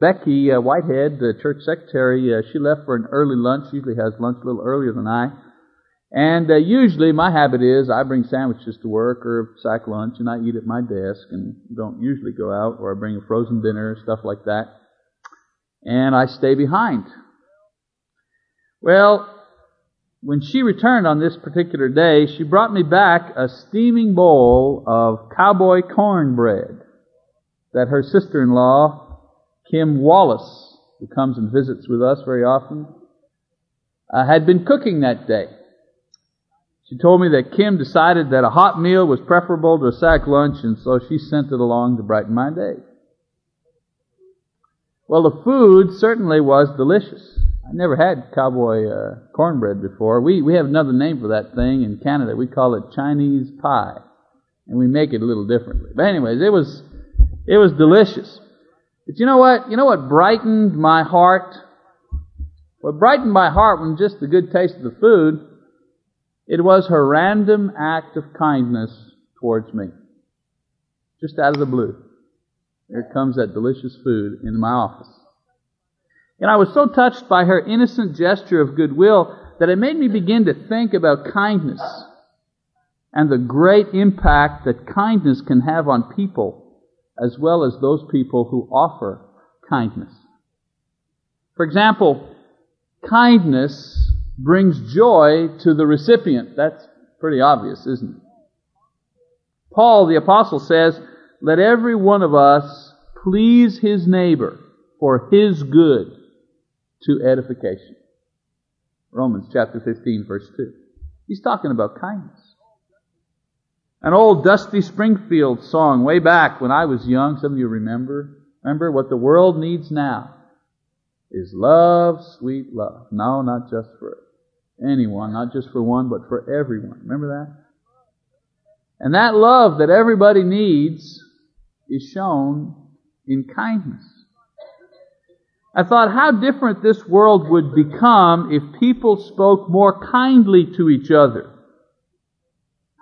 Becky uh, Whitehead, the church secretary, uh, she left for an early lunch. She Usually has lunch a little earlier than I. And uh, usually my habit is I bring sandwiches to work or sack lunch and I eat at my desk and don't usually go out or I bring a frozen dinner, stuff like that. And I stay behind. Well, when she returned on this particular day, she brought me back a steaming bowl of cowboy cornbread that her sister-in-law, Kim Wallace, who comes and visits with us very often, uh, had been cooking that day. She told me that Kim decided that a hot meal was preferable to a sack lunch, and so she sent it along to brighten my day. Well, the food certainly was delicious. I never had cowboy uh, cornbread before. We we have another name for that thing in Canada. We call it Chinese pie, and we make it a little differently. But anyways, it was it was delicious. But you know what? You know what brightened my heart? What brightened my heart wasn't just the good taste of the food. It was her random act of kindness towards me. Just out of the blue. There comes that delicious food in my office. And I was so touched by her innocent gesture of goodwill that it made me begin to think about kindness and the great impact that kindness can have on people as well as those people who offer kindness. For example, kindness brings joy to the recipient. That's pretty obvious, isn't it? Paul the apostle says, let every one of us please his neighbor for his good to edification. Romans chapter 15 verse 2. He's talking about kindness. An old Dusty Springfield song way back when I was young, some of you remember. Remember what the world needs now is love, sweet love. No, not just for anyone, not just for one, but for everyone. Remember that? And that love that everybody needs is shown in kindness. I thought how different this world would become if people spoke more kindly to each other.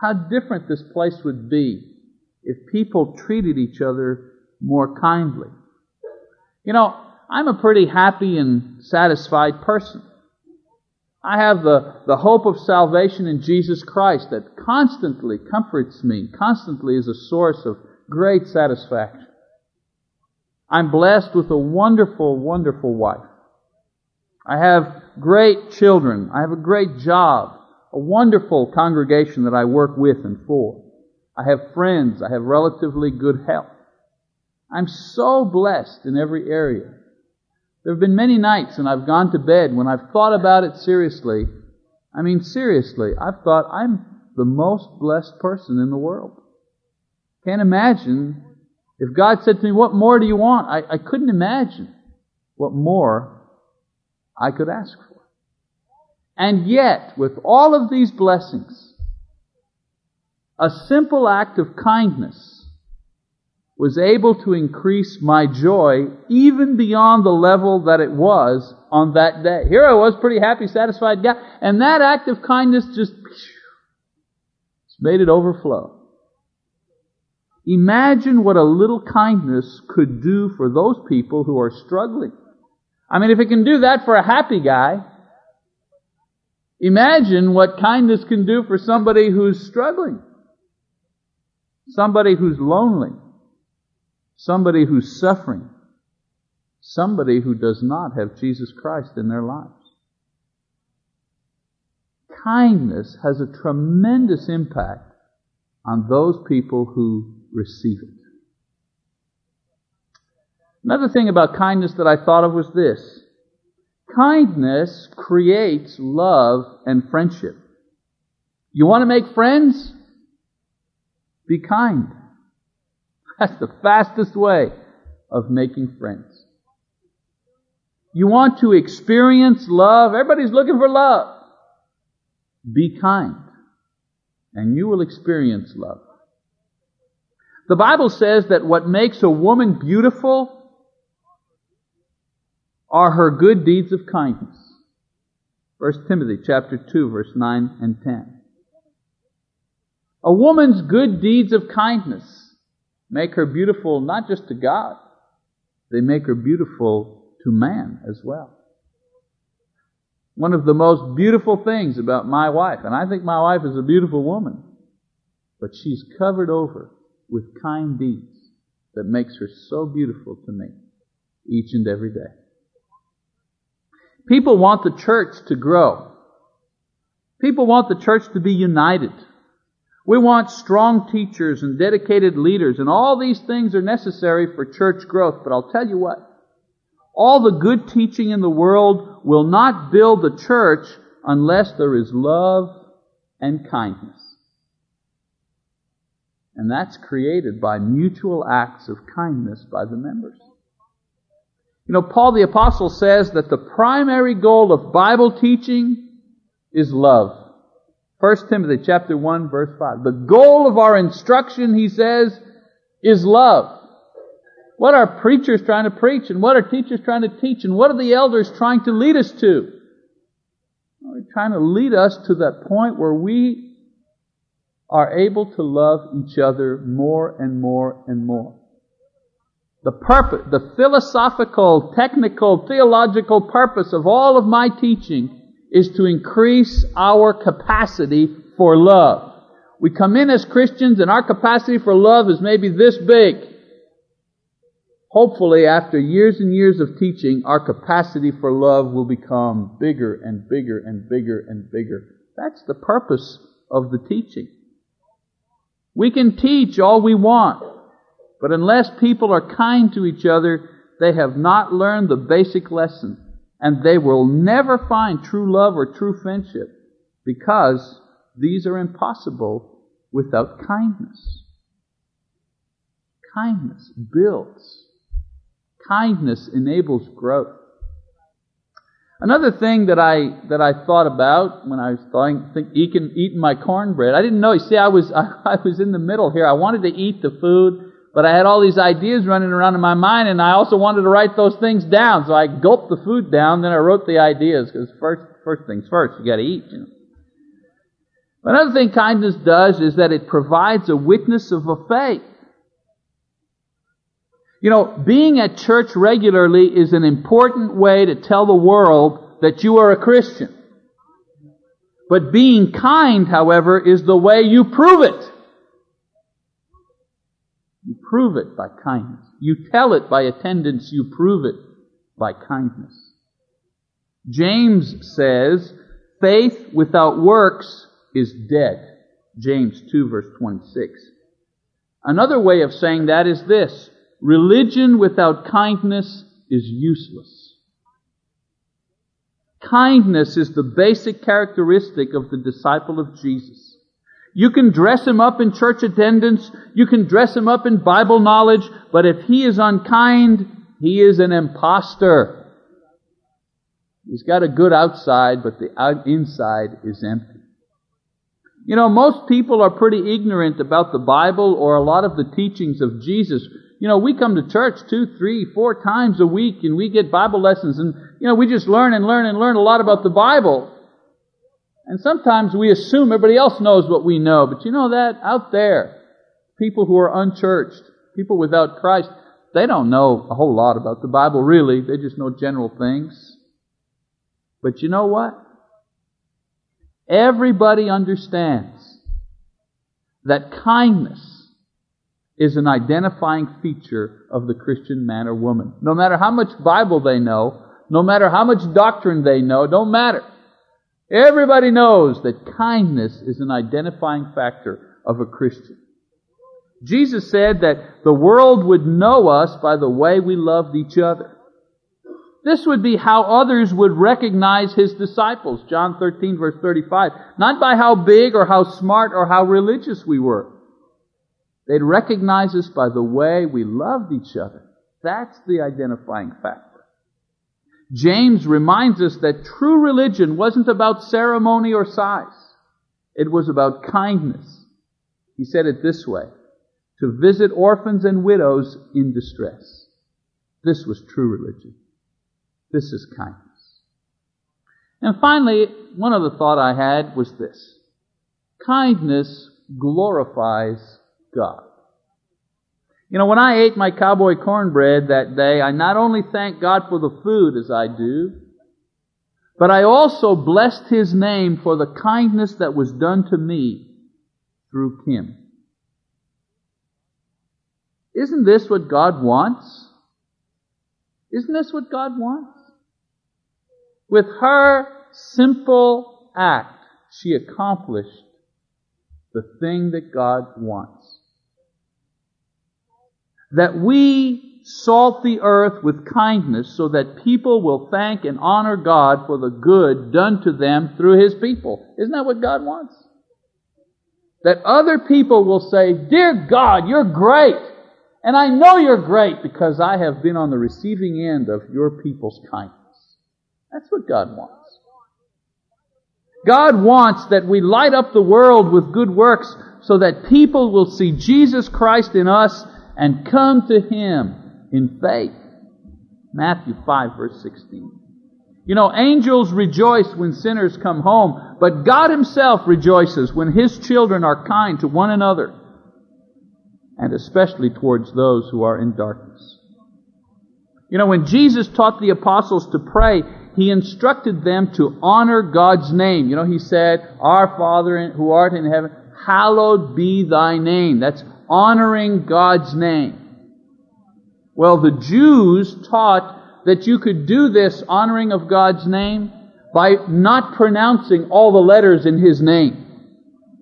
How different this place would be if people treated each other more kindly. You know, I'm a pretty happy and satisfied person. I have the, the hope of salvation in Jesus Christ that constantly comforts me, constantly is a source of great satisfaction. I'm blessed with a wonderful, wonderful wife. I have great children. I have a great job, a wonderful congregation that I work with and for. I have friends. I have relatively good health. I'm so blessed in every area. There have been many nights and I've gone to bed when I've thought about it seriously. I mean, seriously, I've thought I'm the most blessed person in the world. Can't imagine if God said to me, What more do you want? I, I couldn't imagine what more I could ask for. And yet, with all of these blessings, a simple act of kindness was able to increase my joy even beyond the level that it was on that day. Here I was, pretty happy, satisfied guy, and that act of kindness just made it overflow. Imagine what a little kindness could do for those people who are struggling. I mean, if it can do that for a happy guy, imagine what kindness can do for somebody who's struggling. Somebody who's lonely. Somebody who's suffering. Somebody who does not have Jesus Christ in their lives. Kindness has a tremendous impact on those people who receive it. Another thing about kindness that I thought of was this. Kindness creates love and friendship. You want to make friends? Be kind. That's the fastest way of making friends. You want to experience love? Everybody's looking for love. Be kind. And you will experience love. The Bible says that what makes a woman beautiful are her good deeds of kindness. 1 Timothy chapter 2 verse 9 and 10. A woman's good deeds of kindness make her beautiful not just to God, they make her beautiful to man as well. One of the most beautiful things about my wife, and I think my wife is a beautiful woman, but she's covered over with kind deeds that makes her so beautiful to me each and every day. People want the church to grow. People want the church to be united. We want strong teachers and dedicated leaders, and all these things are necessary for church growth. But I'll tell you what, all the good teaching in the world will not build the church unless there is love and kindness. And that's created by mutual acts of kindness by the members. You know, Paul the Apostle says that the primary goal of Bible teaching is love. 1 Timothy chapter 1 verse 5. The goal of our instruction, he says, is love. What are preachers trying to preach and what are teachers trying to teach and what are the elders trying to lead us to? They're trying to lead us to that point where we are able to love each other more and more and more. The purpose, the philosophical, technical, theological purpose of all of my teaching is to increase our capacity for love. We come in as Christians and our capacity for love is maybe this big. Hopefully, after years and years of teaching, our capacity for love will become bigger and bigger and bigger and bigger. That's the purpose of the teaching. We can teach all we want. But unless people are kind to each other, they have not learned the basic lesson. And they will never find true love or true friendship because these are impossible without kindness. Kindness builds. Kindness enables growth. Another thing that I that I thought about when I was thought, think, eating, eating my cornbread, I didn't know. You see, I was I, I was in the middle here. I wanted to eat the food, but I had all these ideas running around in my mind, and I also wanted to write those things down. So I gulped the food down, then I wrote the ideas, because first, first things first, you gotta eat, you know. Another thing kindness does is that it provides a witness of a faith. You know, being at church regularly is an important way to tell the world that you are a Christian. But being kind, however, is the way you prove it. You prove it by kindness. You tell it by attendance. You prove it by kindness. James says, faith without works is dead. James 2 verse 26. Another way of saying that is this. Religion without kindness is useless. Kindness is the basic characteristic of the disciple of Jesus. You can dress him up in church attendance. You can dress him up in Bible knowledge. But if he is unkind, he is an impostor. He's got a good outside, but the inside is empty. You know, most people are pretty ignorant about the Bible or a lot of the teachings of Jesus. You know, we come to church two, three, four times a week and we get Bible lessons and, you know, we just learn and learn and learn a lot about the Bible. And sometimes we assume everybody else knows what we know, but you know that out there, people who are unchurched, people without Christ, they don't know a whole lot about the Bible really. They just know general things. But you know what? Everybody understands that kindness is an identifying feature of the Christian man or woman. No matter how much Bible they know, no matter how much doctrine they know, don't matter. Everybody knows that kindness is an identifying factor of a Christian. Jesus said that the world would know us by the way we loved each other. This would be how others would recognize his disciples. John 13 verse 35. Not by how big or how smart or how religious we were. They'd recognize us by the way we loved each other. That's the identifying factor. James reminds us that true religion wasn't about ceremony or size. It was about kindness. He said it this way, to visit orphans and widows in distress. This was true religion. This is kindness. And finally, one other thought I had was this. Kindness glorifies God. You know, when I ate my cowboy cornbread that day, I not only thanked God for the food as I do, but I also blessed His name for the kindness that was done to me through Kim. Isn't this what God wants? Isn't this what God wants? With her simple act, she accomplished the thing that God wants. That we salt the earth with kindness so that people will thank and honor God for the good done to them through His people. Isn't that what God wants? That other people will say, Dear God, you're great. And I know you're great because I have been on the receiving end of your people's kindness. That's what God wants. God wants that we light up the world with good works so that people will see Jesus Christ in us and come to Him in faith. Matthew 5 verse 16. You know, angels rejoice when sinners come home, but God Himself rejoices when His children are kind to one another, and especially towards those who are in darkness. You know, when Jesus taught the apostles to pray, he instructed them to honor God's name. You know, he said, Our Father who art in heaven, hallowed be thy name. That's honoring God's name. Well, the Jews taught that you could do this honoring of God's name by not pronouncing all the letters in His name.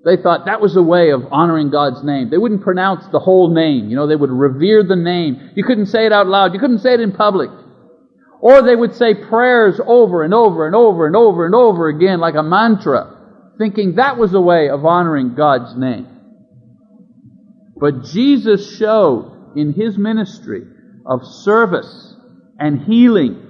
They thought that was a way of honoring God's name. They wouldn't pronounce the whole name. You know, they would revere the name. You couldn't say it out loud. You couldn't say it in public. Or they would say prayers over and over and over and over and over again like a mantra, thinking that was a way of honoring God's name. But Jesus showed in His ministry of service and healing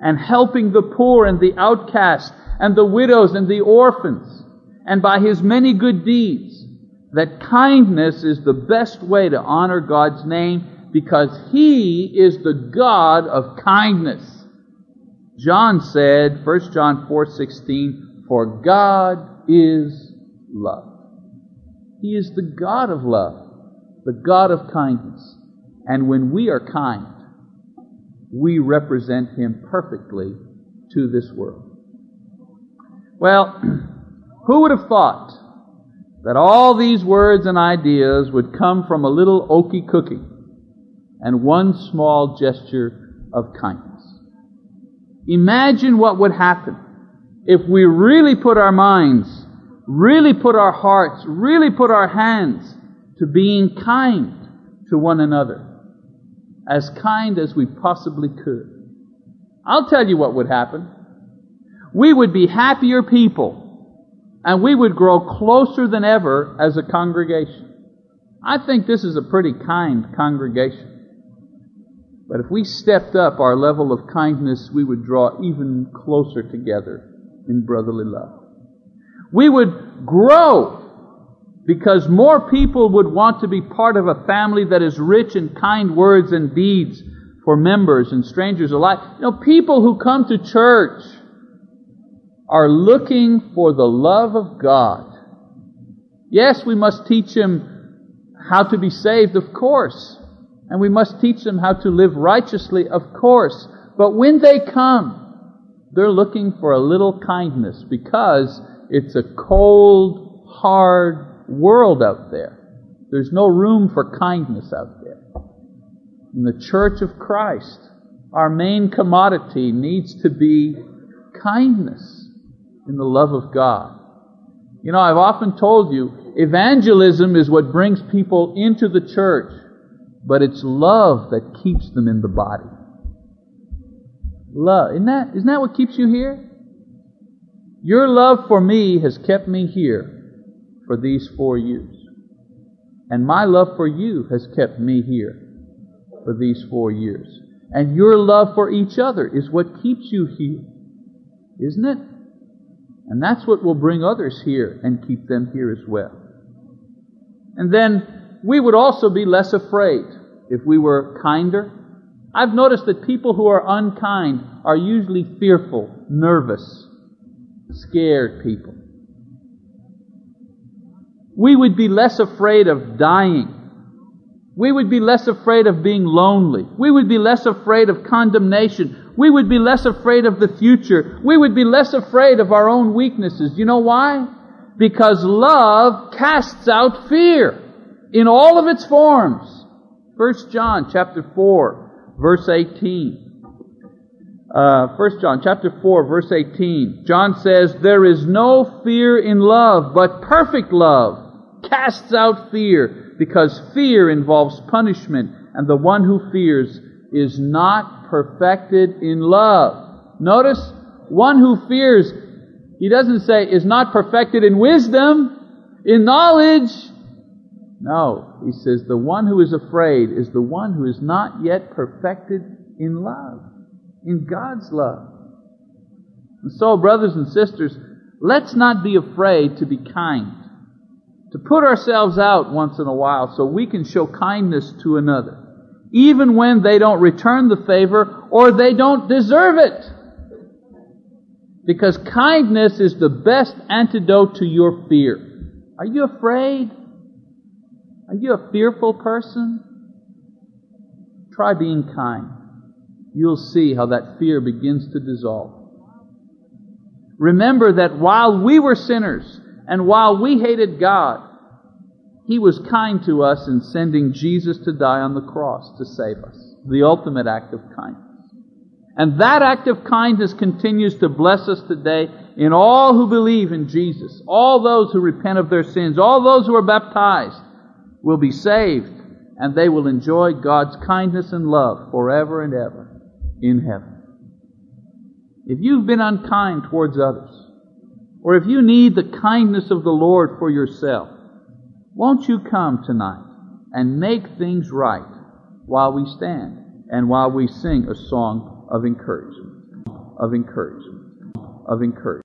and helping the poor and the outcast and the widows and the orphans and by His many good deeds that kindness is the best way to honor God's name because He is the God of kindness. John said, 1 John 4:16, "For God is love." He is the God of love, the God of kindness. And when we are kind, we represent him perfectly to this world. Well, who would have thought that all these words and ideas would come from a little okie cookie and one small gesture of kindness? Imagine what would happen if we really put our minds, really put our hearts, really put our hands to being kind to one another. As kind as we possibly could. I'll tell you what would happen. We would be happier people and we would grow closer than ever as a congregation. I think this is a pretty kind congregation. But if we stepped up our level of kindness, we would draw even closer together in brotherly love. We would grow because more people would want to be part of a family that is rich in kind words and deeds for members and strangers alike. You know, people who come to church are looking for the love of God. Yes, we must teach them how to be saved, of course. And we must teach them how to live righteously, of course. But when they come, they're looking for a little kindness because it's a cold, hard world out there. There's no room for kindness out there. In the church of Christ, our main commodity needs to be kindness in the love of God. You know, I've often told you, evangelism is what brings people into the church but it's love that keeps them in the body. Love. Isn't that, isn't that what keeps you here? Your love for me has kept me here for these four years. And my love for you has kept me here for these four years. And your love for each other is what keeps you here. Isn't it? And that's what will bring others here and keep them here as well. And then we would also be less afraid if we were kinder. I've noticed that people who are unkind are usually fearful, nervous, scared people. We would be less afraid of dying We would be less afraid of being lonely. We would be less afraid of condemnation. We would be less afraid of the future. We would be less afraid of our own weaknesses. You know why? Because love casts out fear in all of its forms. 1 John chapter 4, verse 18. Uh, 1 John chapter 4, verse 18. John says, There is no fear in love, but perfect love casts out fear, because fear involves punishment, and the one who fears is not perfected in love. Notice, one who fears, he doesn't say is not perfected in wisdom, in knowledge. No, he says the one who is afraid is the one who is not yet perfected in love in God's love. And so, brothers and sisters, let's not be afraid to be kind, to put ourselves out once in a while so we can show kindness to another, even when they don't return the favor or they don't deserve it. Because kindness is the best antidote to your fear. Are you afraid? Are you a fearful person? Try being kind you'll see how that fear begins to dissolve. Remember that while we were sinners and while we hated God, He was kind to us in sending Jesus to die on the cross to save us. The ultimate act of kindness. And that act of kindness continues to bless us today in all who believe in Jesus. All those who repent of their sins, all those who are baptized will be saved and they will enjoy God's kindness and love forever and ever in heaven. If you've been unkind towards others, or if you need the kindness of the Lord for yourself, won't you come tonight and make things right while we stand and while we sing a song of encouragement, of encouragement, of encouragement.